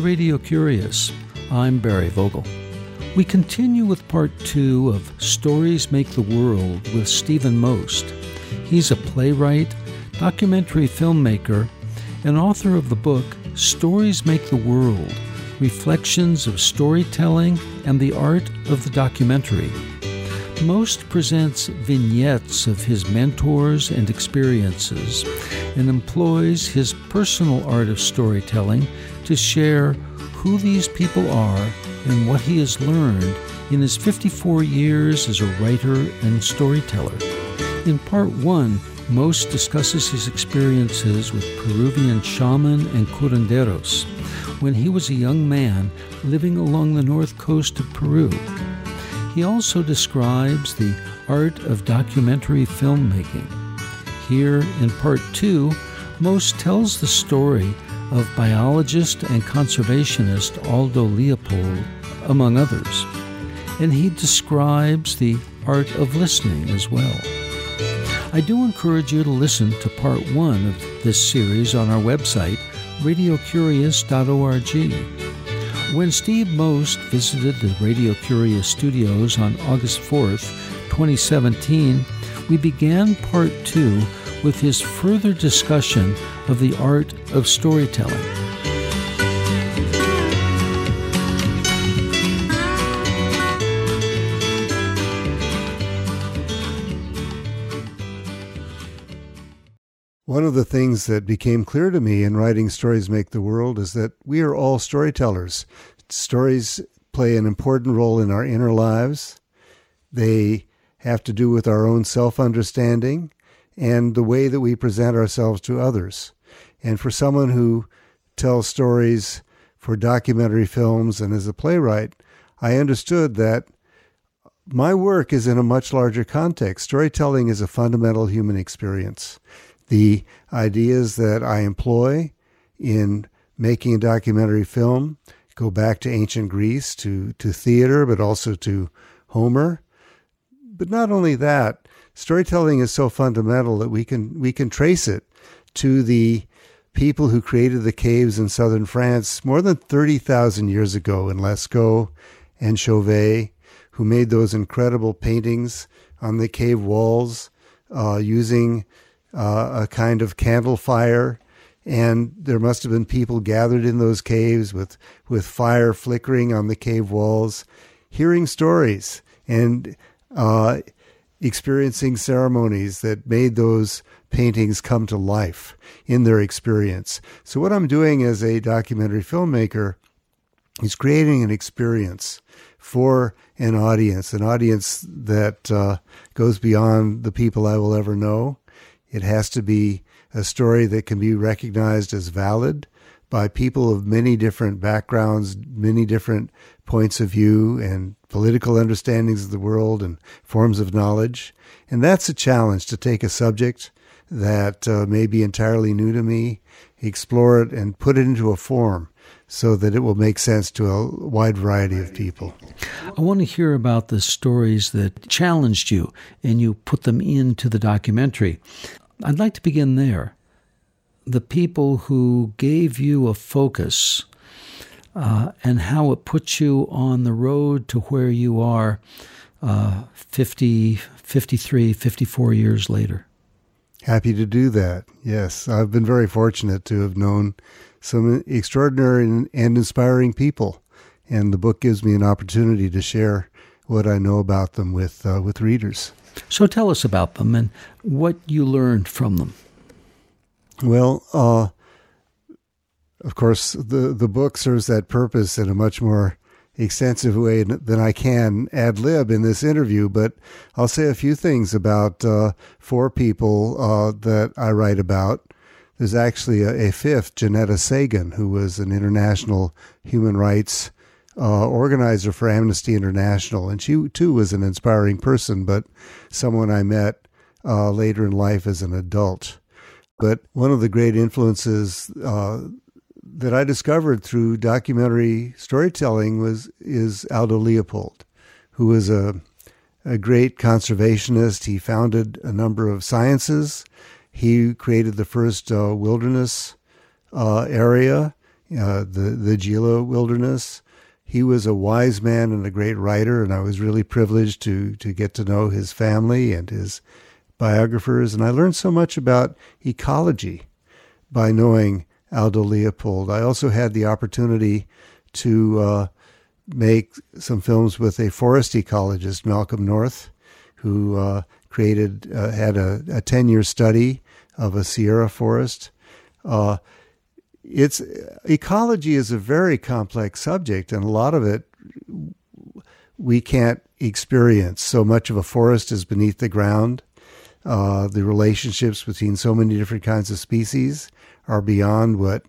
to Radio Curious. I'm Barry Vogel. We continue with part two of Stories Make the World with Stephen Most. He's a playwright, documentary filmmaker, and author of the book Stories Make the World Reflections of Storytelling and the Art of the Documentary. Most presents vignettes of his mentors and experiences and employs his personal art of storytelling to share who these people are and what he has learned in his 54 years as a writer and storyteller. In part one, Most discusses his experiences with Peruvian shaman and curanderos when he was a young man living along the north coast of Peru. He also describes the art of documentary filmmaking. Here in part two, Most tells the story of biologist and conservationist Aldo Leopold, among others. And he describes the art of listening as well. I do encourage you to listen to part one of this series on our website, radiocurious.org. When Steve Most visited the Radio Curious studios on August 4th, 2017, we began part two with his further discussion of the art of storytelling. One of the things that became clear to me in writing Stories Make the World is that we are all storytellers. Stories play an important role in our inner lives. They have to do with our own self understanding and the way that we present ourselves to others. And for someone who tells stories for documentary films and as a playwright, I understood that my work is in a much larger context. Storytelling is a fundamental human experience. The ideas that I employ in making a documentary film go back to ancient Greece, to, to theater, but also to Homer. But not only that, storytelling is so fundamental that we can we can trace it to the people who created the caves in southern France more than 30,000 years ago in Lascaux and Chauvet, who made those incredible paintings on the cave walls uh, using uh, a kind of candle fire. And there must have been people gathered in those caves with, with fire flickering on the cave walls, hearing stories and uh, experiencing ceremonies that made those paintings come to life in their experience. So, what I'm doing as a documentary filmmaker is creating an experience for an audience, an audience that uh, goes beyond the people I will ever know. It has to be a story that can be recognized as valid by people of many different backgrounds, many different points of view, and political understandings of the world and forms of knowledge. And that's a challenge to take a subject that uh, may be entirely new to me, explore it, and put it into a form so that it will make sense to a wide variety of people. I want to hear about the stories that challenged you and you put them into the documentary. I'd like to begin there. The people who gave you a focus uh, and how it puts you on the road to where you are uh, 50, 53, 54 years later. Happy to do that. Yes, I've been very fortunate to have known some extraordinary and inspiring people, and the book gives me an opportunity to share what I know about them with uh, with readers. So tell us about them and what you learned from them. Well, uh, of course, the the book serves that purpose in a much more extensive way than I can ad lib in this interview, but I'll say a few things about uh, four people uh, that I write about. There's actually a, a, fifth, Ginetta Sagan, who was an international human rights uh, organizer for Amnesty International, and she too was an inspiring person, but someone I met uh, later in life as an adult. But one of the great influences uh, that I discovered through documentary storytelling was is Aldo Leopold, who was a a great conservationist. He founded a number of sciences. He created the first uh, wilderness uh, area uh, the the Gila Wilderness. He was a wise man and a great writer, and I was really privileged to to get to know his family and his biographers. And I learned so much about ecology by knowing Aldo Leopold. I also had the opportunity to uh, make some films with a forest ecologist, Malcolm North, who uh, created uh, had a, a ten year study of a Sierra forest. Uh, it's ecology is a very complex subject, and a lot of it we can't experience. So much of a forest is beneath the ground. Uh, the relationships between so many different kinds of species are beyond what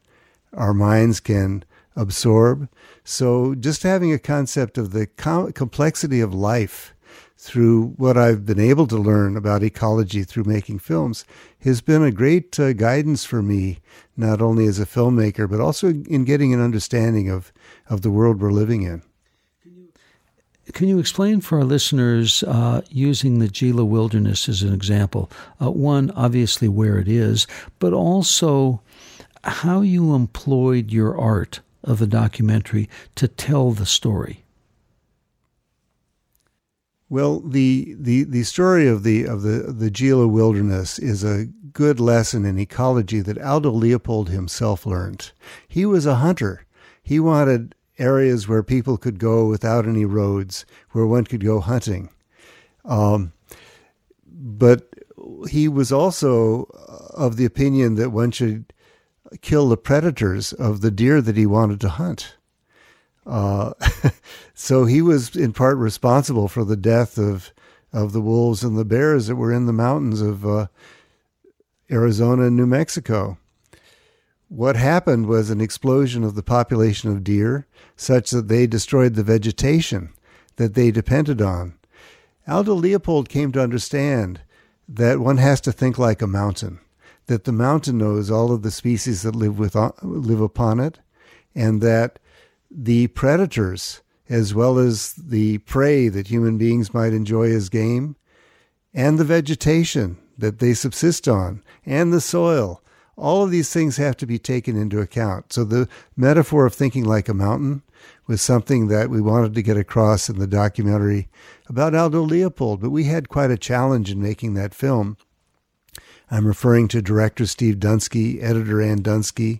our minds can absorb. So, just having a concept of the com- complexity of life through what I've been able to learn about ecology through making films has been a great uh, guidance for me, not only as a filmmaker, but also in getting an understanding of, of the world we're living in. Can you explain for our listeners, uh, using the Gila Wilderness as an example, uh, one, obviously where it is, but also how you employed your art of the documentary to tell the story? Well, the, the, the story of the of the the Gila Wilderness is a good lesson in ecology that Aldo Leopold himself learned. He was a hunter. He wanted areas where people could go without any roads, where one could go hunting. Um, but he was also of the opinion that one should kill the predators of the deer that he wanted to hunt. Uh, so he was in part responsible for the death of of the wolves and the bears that were in the mountains of uh, Arizona and New Mexico. What happened was an explosion of the population of deer, such that they destroyed the vegetation that they depended on. Aldo Leopold came to understand that one has to think like a mountain, that the mountain knows all of the species that live with uh, live upon it, and that the predators as well as the prey that human beings might enjoy as game, and the vegetation that they subsist on, and the soil. All of these things have to be taken into account. So the metaphor of thinking like a mountain was something that we wanted to get across in the documentary about Aldo Leopold, but we had quite a challenge in making that film. I'm referring to director Steve Dunsky, editor Ann Dunsky,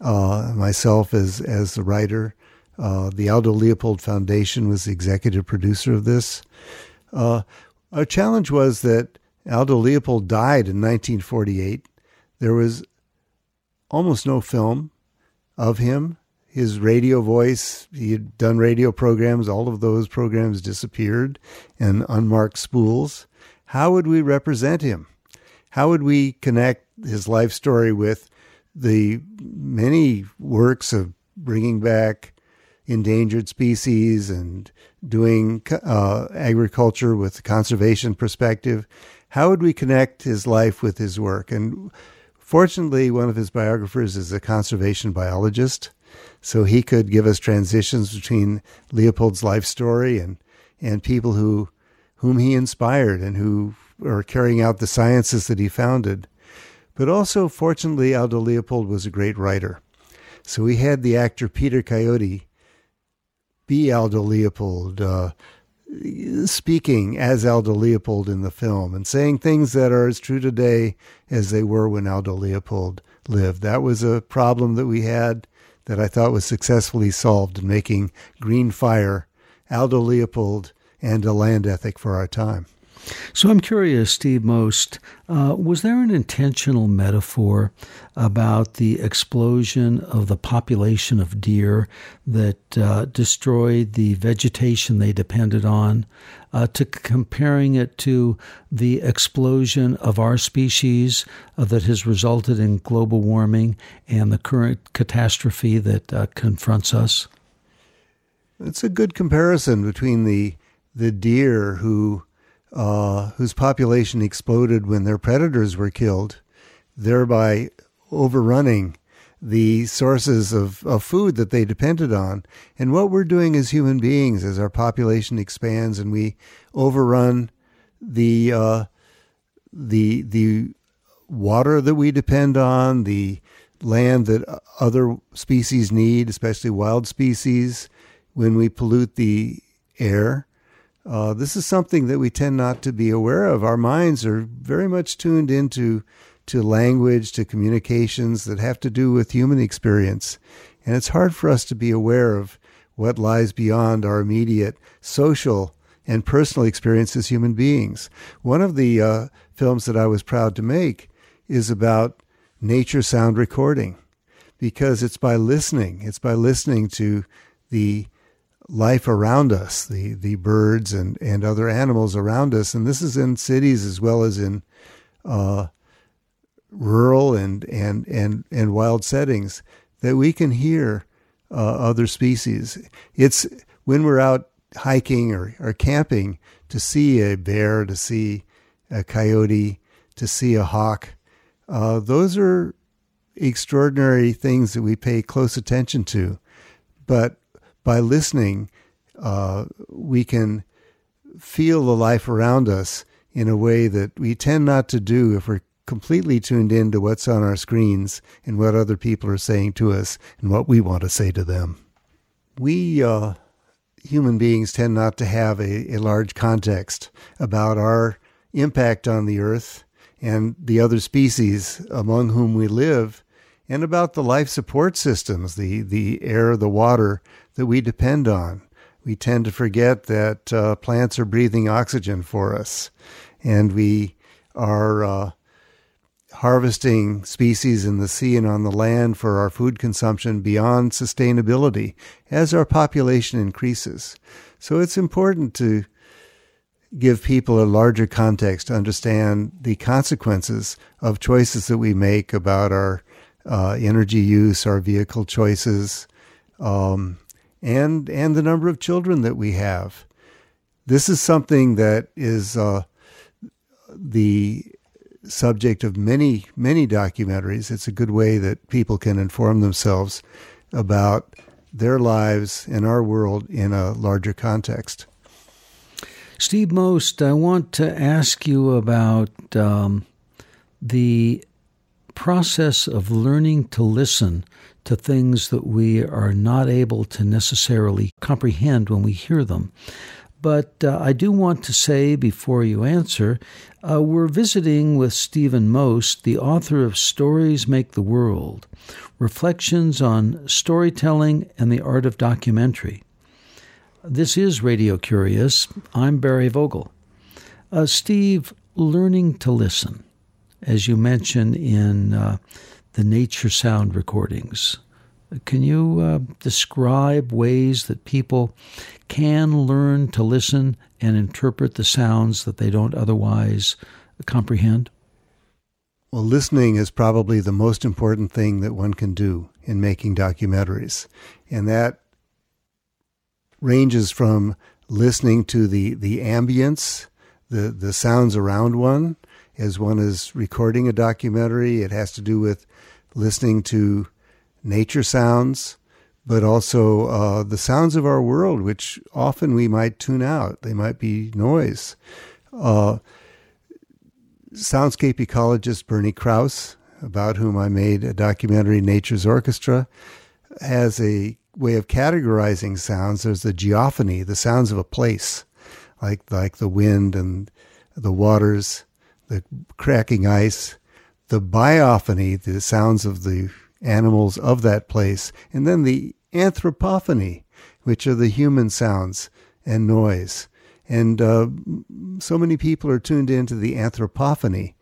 uh, myself as as the writer. Uh, the Aldo Leopold Foundation was the executive producer of this. Uh, our challenge was that Aldo Leopold died in 1948. There was almost no film of him. His radio voice, he had done radio programs, all of those programs disappeared in unmarked spools. How would we represent him? How would we connect his life story with the many works of bringing back endangered species and doing uh, agriculture with a conservation perspective. How would we connect his life with his work? And fortunately, one of his biographers is a conservation biologist, so he could give us transitions between Leopold's life story and and people who whom he inspired and who are carrying out the sciences that he founded. But also, fortunately, Aldo Leopold was a great writer. So we had the actor Peter Coyote be Aldo Leopold, uh, speaking as Aldo Leopold in the film and saying things that are as true today as they were when Aldo Leopold lived. That was a problem that we had that I thought was successfully solved in making Green Fire, Aldo Leopold, and a land ethic for our time. So I'm curious, Steve Most, uh, was there an intentional metaphor about the explosion of the population of deer that uh, destroyed the vegetation they depended on, uh, to comparing it to the explosion of our species uh, that has resulted in global warming and the current catastrophe that uh, confronts us? It's a good comparison between the the deer who uh, whose population exploded when their predators were killed, thereby overrunning the sources of, of food that they depended on. And what we're doing as human beings as our population expands and we overrun the uh, the the water that we depend on, the land that other species need, especially wild species, when we pollute the air. Uh, this is something that we tend not to be aware of. Our minds are very much tuned into to language, to communications that have to do with human experience. And it's hard for us to be aware of what lies beyond our immediate social and personal experience as human beings. One of the uh, films that I was proud to make is about nature sound recording because it's by listening. It's by listening to the life around us, the, the birds and, and other animals around us. And this is in cities as well as in uh, rural and, and, and, and wild settings that we can hear uh, other species. It's when we're out hiking or, or camping to see a bear, to see a coyote, to see a hawk. Uh, those are extraordinary things that we pay close attention to. But by listening, uh, we can feel the life around us in a way that we tend not to do if we're completely tuned in to what's on our screens and what other people are saying to us and what we want to say to them. We uh, human beings tend not to have a, a large context about our impact on the earth and the other species among whom we live and about the life support systems, the, the air, the water that we depend on. We tend to forget that uh, plants are breathing oxygen for us, and we are uh, harvesting species in the sea and on the land for our food consumption beyond sustainability as our population increases. So it's important to give people a larger context to understand the consequences of choices that we make about our uh, energy use, our vehicle choices, um, and and the number of children that we have. This is something that is uh, the subject of many, many documentaries. It's a good way that people can inform themselves about their lives and our world in a larger context. Steve Most, I want to ask you about um, the process of learning to listen to things that we are not able to necessarily comprehend when we hear them. But uh, I do want to say before you answer, uh, we're visiting with Stephen Most, the author of Stories Make the World Reflections on Storytelling and the Art of Documentary. This is Radio Curious. I'm Barry Vogel. Uh, Steve, learning to listen, as you mentioned in uh, the nature sound recordings. Can you uh, describe ways that people can learn to listen and interpret the sounds that they don't otherwise comprehend? Well, listening is probably the most important thing that one can do in making documentaries. And that ranges from listening to the, the ambience, the, the sounds around one as one is recording a documentary. It has to do with listening to nature sounds, but also uh, the sounds of our world, which often we might tune out. They might be noise. Uh, soundscape ecologist Bernie Krause, about whom I made a documentary, Nature's Orchestra, has a way of categorizing sounds. There's the geophony, the sounds of a place, like like the wind and the waters, the cracking ice. The biophony, the sounds of the animals of that place, and then the anthropophony, which are the human sounds and noise. And uh, so many people are tuned into the anthropophony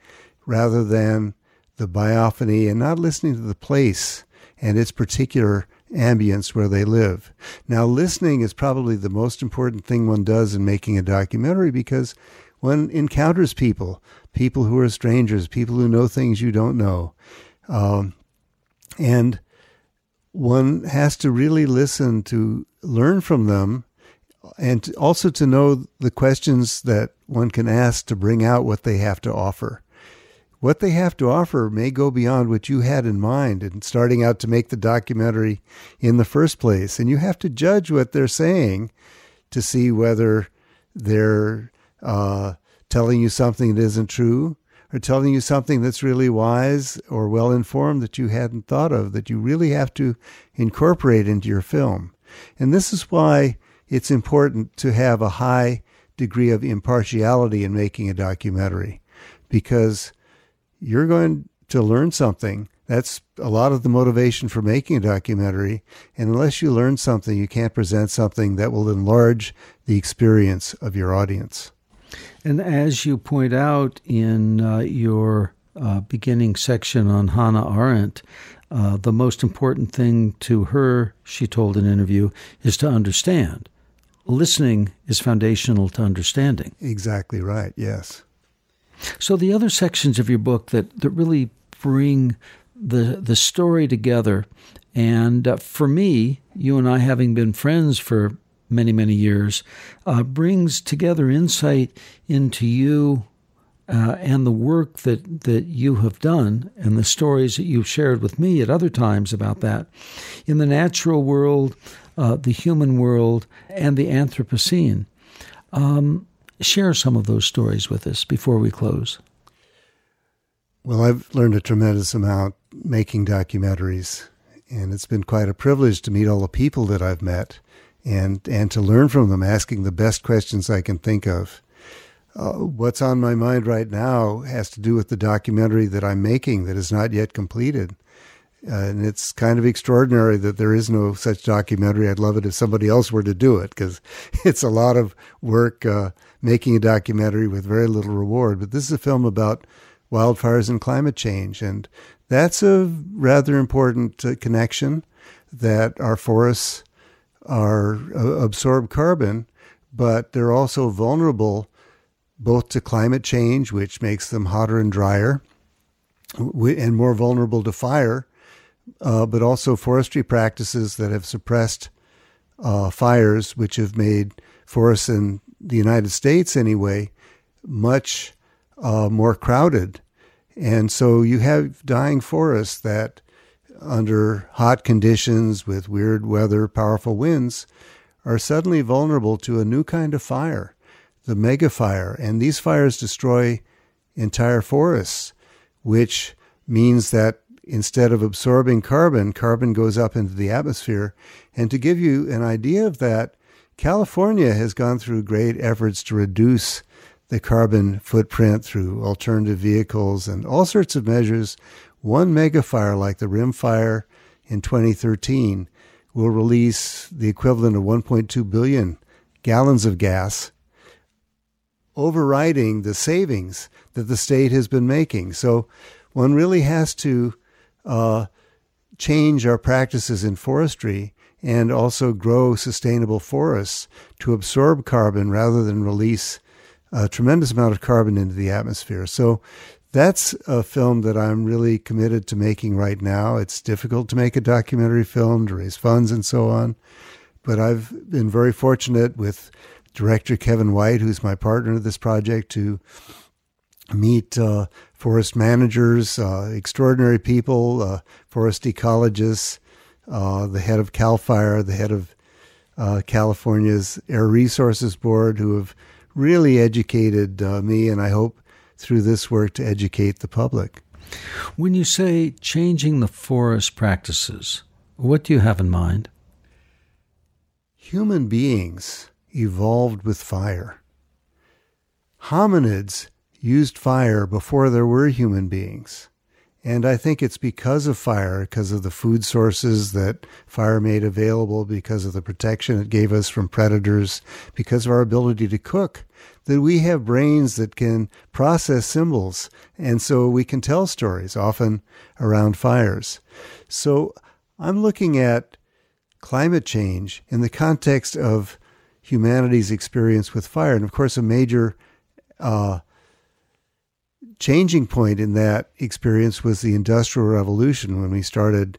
rather than the biophony and not listening to the place and its particular ambience where they live. Now, listening is probably the most important thing one does in making a documentary because one encounters people, people who are strangers, people who know things you don't know. Um, and one has to really listen to learn from them and also to know the questions that one can ask to bring out what they have to offer. What they have to offer may go beyond what you had in mind in starting out to make the documentary in the first place. And you have to judge what they're saying to see whether they're uh, telling you something that isn't true. or telling you something that's really wise or well informed that you hadn't thought of, that you really have to incorporate into your film. And this is why it's important to have a high degree of impartiality in making a documentary because you're going to learn something. That's a lot of the motivation for making a documentary. And unless you learn something, you can't present something that will enlarge the experience of your audience. And as you point out in uh, your uh, beginning section on Hannah Arendt, uh, the most important thing to her, she told an interview, is to understand. Listening is foundational to understanding. Exactly right, yes. So the other sections of your book that, that really bring the the story together, and uh, for me, you and I having been friends for many many years, uh, brings together insight into you uh, and the work that that you have done and the stories that you've shared with me at other times about that in the natural world, uh, the human world, and the Anthropocene. Um, share some of those stories with us before we close. Well, I've learned a tremendous amount making documentaries, and it's been quite a privilege to meet all the people that I've met and, and to learn from them, asking the best questions I can think of. Uh, what's on my mind right now has to do with the documentary that I'm making that is not yet completed. Uh, and it's kind of extraordinary that there is no such documentary. I'd love it if somebody else were to do it because it's a lot of work uh, making a documentary with very little reward. But this is a film about wildfires and climate change. And that's a rather important uh, connection that our forests are uh, absorb carbon, but they're also vulnerable both to climate change, which makes them hotter and drier, and more vulnerable to fire, uh, but also forestry practices that have suppressed uh, fires, which have made forests in the United States, anyway, much uh, more crowded. And so you have dying forests that, under hot conditions with weird weather, powerful winds, are suddenly vulnerable to a new kind of fire, the megafire. And these fires destroy entire forests, which means that instead of absorbing carbon, carbon goes up into the atmosphere. And to give you an idea of that, California has gone through great efforts to reduce the carbon footprint through alternative vehicles and all sorts of measures. One megafire like the Rim Fire in 2013 will release the equivalent of 1.2 billion gallons of gas, overriding the savings that the state has been making. So one really has to uh, change our practices in forestry and also grow sustainable forests to absorb carbon rather than release a tremendous amount of carbon into the atmosphere. So that's a film that I'm really committed to making right now. It's difficult to make a documentary film to raise funds and so on. But I've been very fortunate with director Kevin White, who's my partner in this project, to meet uh, forest managers, uh, extraordinary people, uh, forest ecologists, uh, the head of CAL FIRE, the head of uh, California's Air Resources Board, who have really educated uh, me, and I hope through this work to educate the public. When you say changing the forest practices, what do you have in mind? Human beings evolved with fire. Hominids used fire before there were human beings. And I think it's because of fire, because of the food sources that fire made available, because of the protection it gave us from predators, because of our ability to cook, that we have brains that can process symbols. And so we can tell stories, often around fires. So I'm looking at climate change in the context of humanity's experience with fire. And of course, a major uh, changing point in that experience was the Industrial Revolution when we started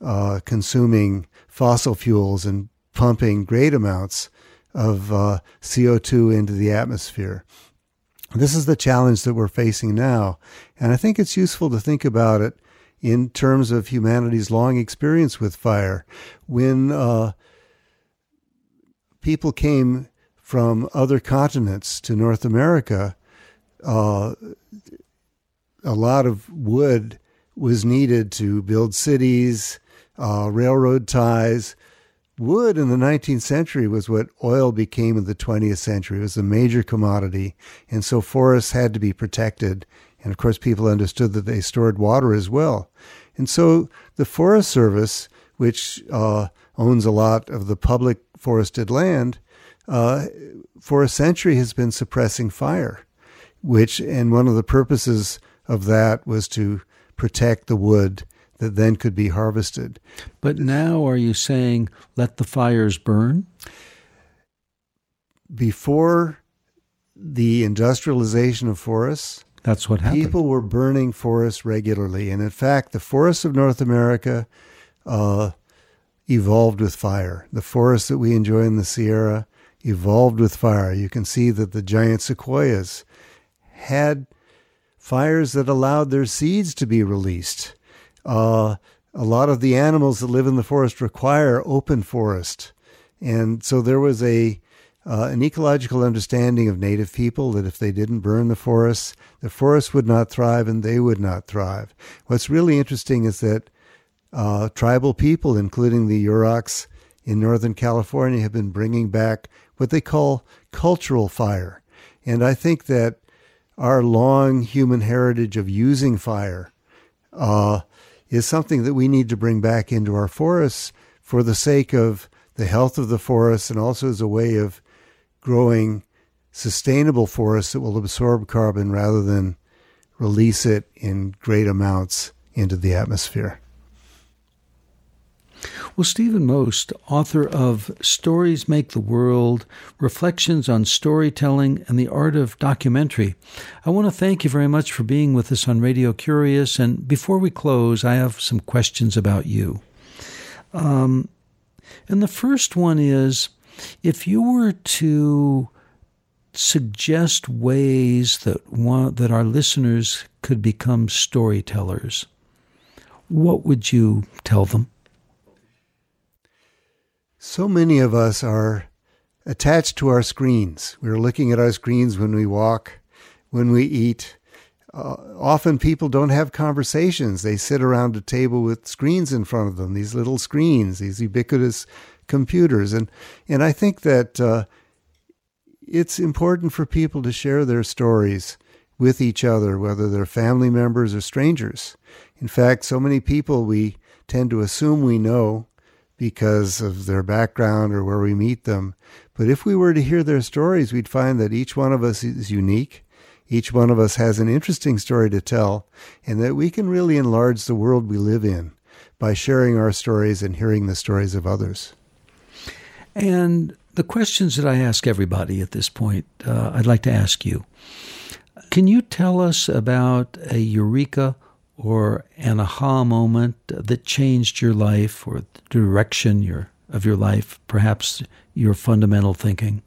uh, consuming fossil fuels and pumping great amounts of uh, CO2 into the atmosphere. This is the challenge that we're facing now. And I think it's useful to think about it in terms of humanity's long experience with fire. When uh, people came from other continents to North America, uh, a lot of wood was needed to build cities, uh, railroad ties. Wood in the 19th century was what oil became in the 20th century. It was a major commodity. And so forests had to be protected. And of course, people understood that they stored water as well. And so the Forest Service, which uh, owns a lot of the public forested land, uh, for a century has been suppressing fire, which, and one of the purposes of that was to protect the wood that then could be harvested. But now are you saying let the fires burn? Before the industrialization of forests, that's what happened. People were burning forests regularly. And in fact, the forests of North America uh, evolved with fire. The forests that we enjoy in the Sierra evolved with fire. You can see that the giant sequoias had fires that allowed their seeds to be released. Uh, a lot of the animals that live in the forest require open forest. And so there was a uh, an ecological understanding of native people that if they didn't burn the forests, the forests would not thrive and they would not thrive. What's really interesting is that uh, tribal people, including the Yurok in Northern California, have been bringing back what they call cultural fire. And I think that our long human heritage of using fire uh, is something that we need to bring back into our forests for the sake of the health of the forests and also as a way of growing sustainable forests that will absorb carbon rather than release it in great amounts into the atmosphere. Well, Stephen Most, author of Stories Make the World Reflections on Storytelling and the Art of Documentary, I want to thank you very much for being with us on Radio Curious. And before we close, I have some questions about you. Um, and the first one is if you were to suggest ways that one, that our listeners could become storytellers, what would you tell them? So many of us are attached to our screens. We're looking at our screens when we walk, when we eat. Uh, often people don't have conversations. They sit around a table with screens in front of them, these little screens, these ubiquitous computers. And, and I think that uh, it's important for people to share their stories with each other, whether they're family members or strangers. In fact, so many people we tend to assume we know because of their background or where we meet them. But if we were to hear their stories, we'd find that each one of us is unique. Each one of us has an interesting story to tell, and that we can really enlarge the world we live in by sharing our stories and hearing the stories of others. And the questions that I ask everybody at this point, uh, I'd like to ask you. Can you tell us about a eureka or an aha moment that changed your life or the direction your, of your life, perhaps your fundamental thinking?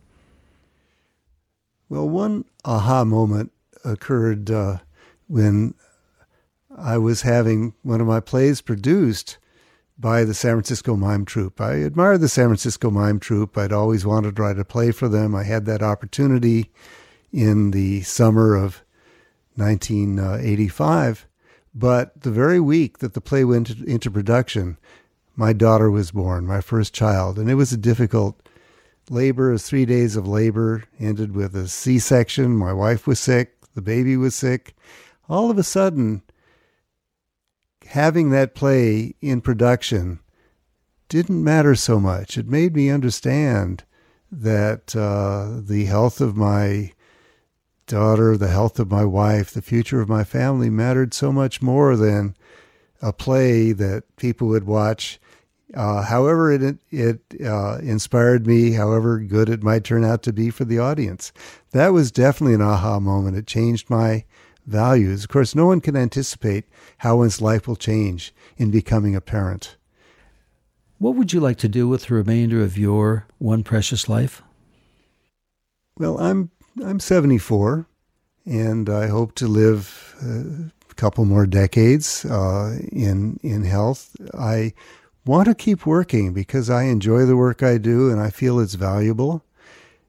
Well, one aha moment occurred uh, when I was having one of my plays produced by the San Francisco Mime Troupe. I admired the San Francisco Mime Troupe. I'd always wanted to write a play for them. I had that opportunity in the summer of 1985. But the very week that the play went into production, my daughter was born, my first child, and it was a difficult labor. It three days of labor, ended with a C section. My wife was sick, the baby was sick. All of a sudden, having that play in production didn't matter so much. It made me understand that uh, the health of my daughter, the health of my wife, the future of my family mattered so much more than a play that people would watch. Uh, however, it it uh, inspired me. However good it might turn out to be for the audience, that was definitely an aha moment. It changed my values. Of course, no one can anticipate how one's life will change in becoming a parent. What would you like to do with the remainder of your one precious life? Well, I'm I'm 74, and I hope to live a couple more decades uh, in in health. I want to keep working because I enjoy the work I do and I feel it's valuable.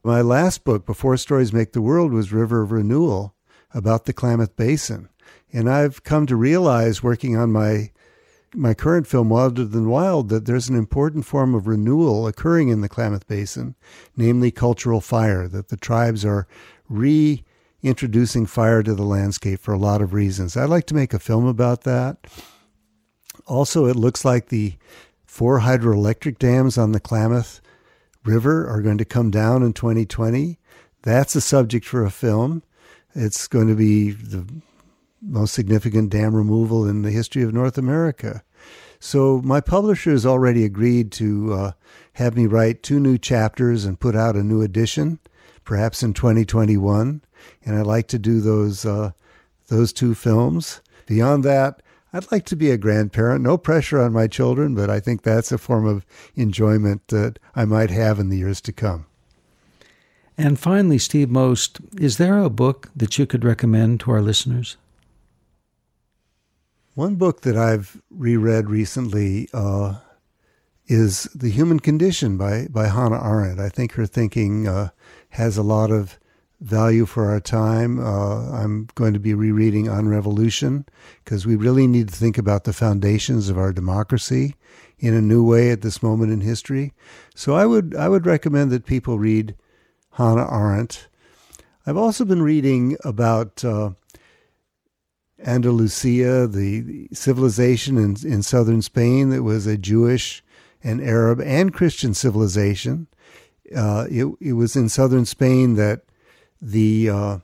My last book, Before Stories Make the World, was River of Renewal, about the Klamath Basin. And I've come to realize working on my my current film, Wilder Than Wild, that there's an important form of renewal occurring in the Klamath Basin, namely cultural fire, that the tribes are reintroducing fire to the landscape for a lot of reasons. I'd like to make a film about that. Also, it looks like the four hydroelectric dams on the Klamath River are going to come down in 2020. That's a subject for a film. It's going to be the most significant dam removal in the history of North America. So my publisher has already agreed to uh, have me write two new chapters and put out a new edition, perhaps in 2021. And I'd like to do those uh, those two films. Beyond that, I'd like to be a grandparent. No pressure on my children, but I think that's a form of enjoyment that I might have in the years to come. And finally, Steve Most, is there a book that you could recommend to our listeners? One book that I've reread recently uh, is The Human Condition by, by Hannah Arendt. I think her thinking uh, has a lot of value for our time. Uh, I'm going to be rereading On Revolution because we really need to think about the foundations of our democracy in a new way at this moment in history. So I would I would recommend that people read Hannah Arendt. I've also been reading about uh, Andalusia, the civilization in, in southern Spain that was a Jewish and Arab and Christian civilization. Uh, it, it was in southern Spain that the uh,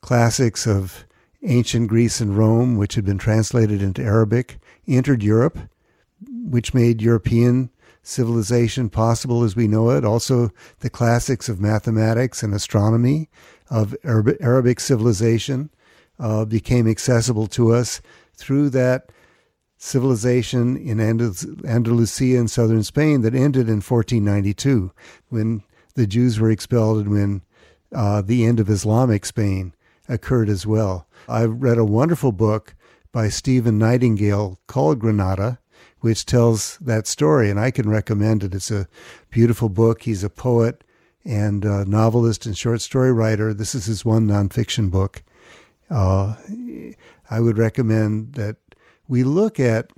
classics of ancient Greece and Rome, which had been translated into Arabic, entered Europe, which made European civilization possible as we know it. Also, the classics of mathematics and astronomy of Arabic civilization uh, became accessible to us through that civilization in Andalusia in southern Spain that ended in 1492 when the Jews were expelled and when uh, the end of Islamic Spain occurred as well. I read a wonderful book by Steven Nightingale called Granada, which tells that story, and I can recommend it. It's a beautiful book. He's a poet and a novelist and short story writer. This is his one nonfiction book. Uh, I would recommend that we look at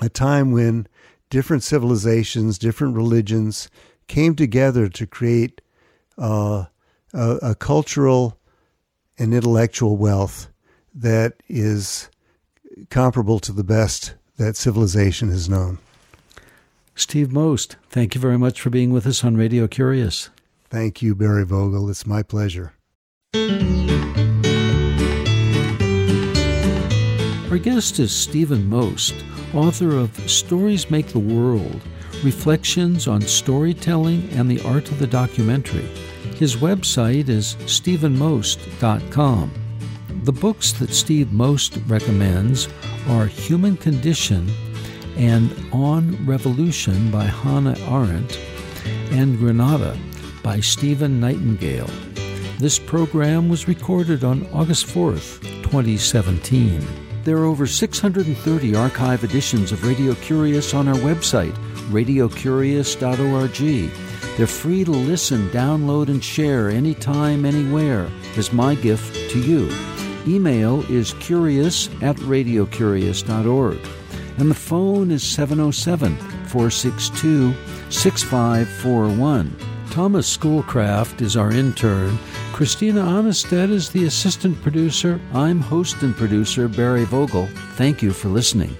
a time when different civilizations, different religions came together to create uh, a, a cultural and intellectual wealth that is comparable to the best that civilization has known. Steve Most, thank you very much for being with us on Radio Curious. Thank you, Barry Vogel. It's my pleasure. Our guest is Stephen Most, author of Stories Make the World Reflections on Storytelling and the Art of the Documentary. His website is stephenmost.com. The books that Steve Most recommends are Human Condition and On Revolution by Hannah Arendt and Granada by Steven Nightingale. This program was recorded on August 4th, 2017. There are over 630 archive editions of Radio Curious on our website, radiocurious.org. They're free to listen, download, and share anytime, anywhere as my gift to you. Email is curious at radiocurious.org. And the phone is 707 462 6541. Thomas Schoolcraft is our intern. Christina Onnested is the assistant producer. I'm host and producer Barry Vogel. Thank you for listening.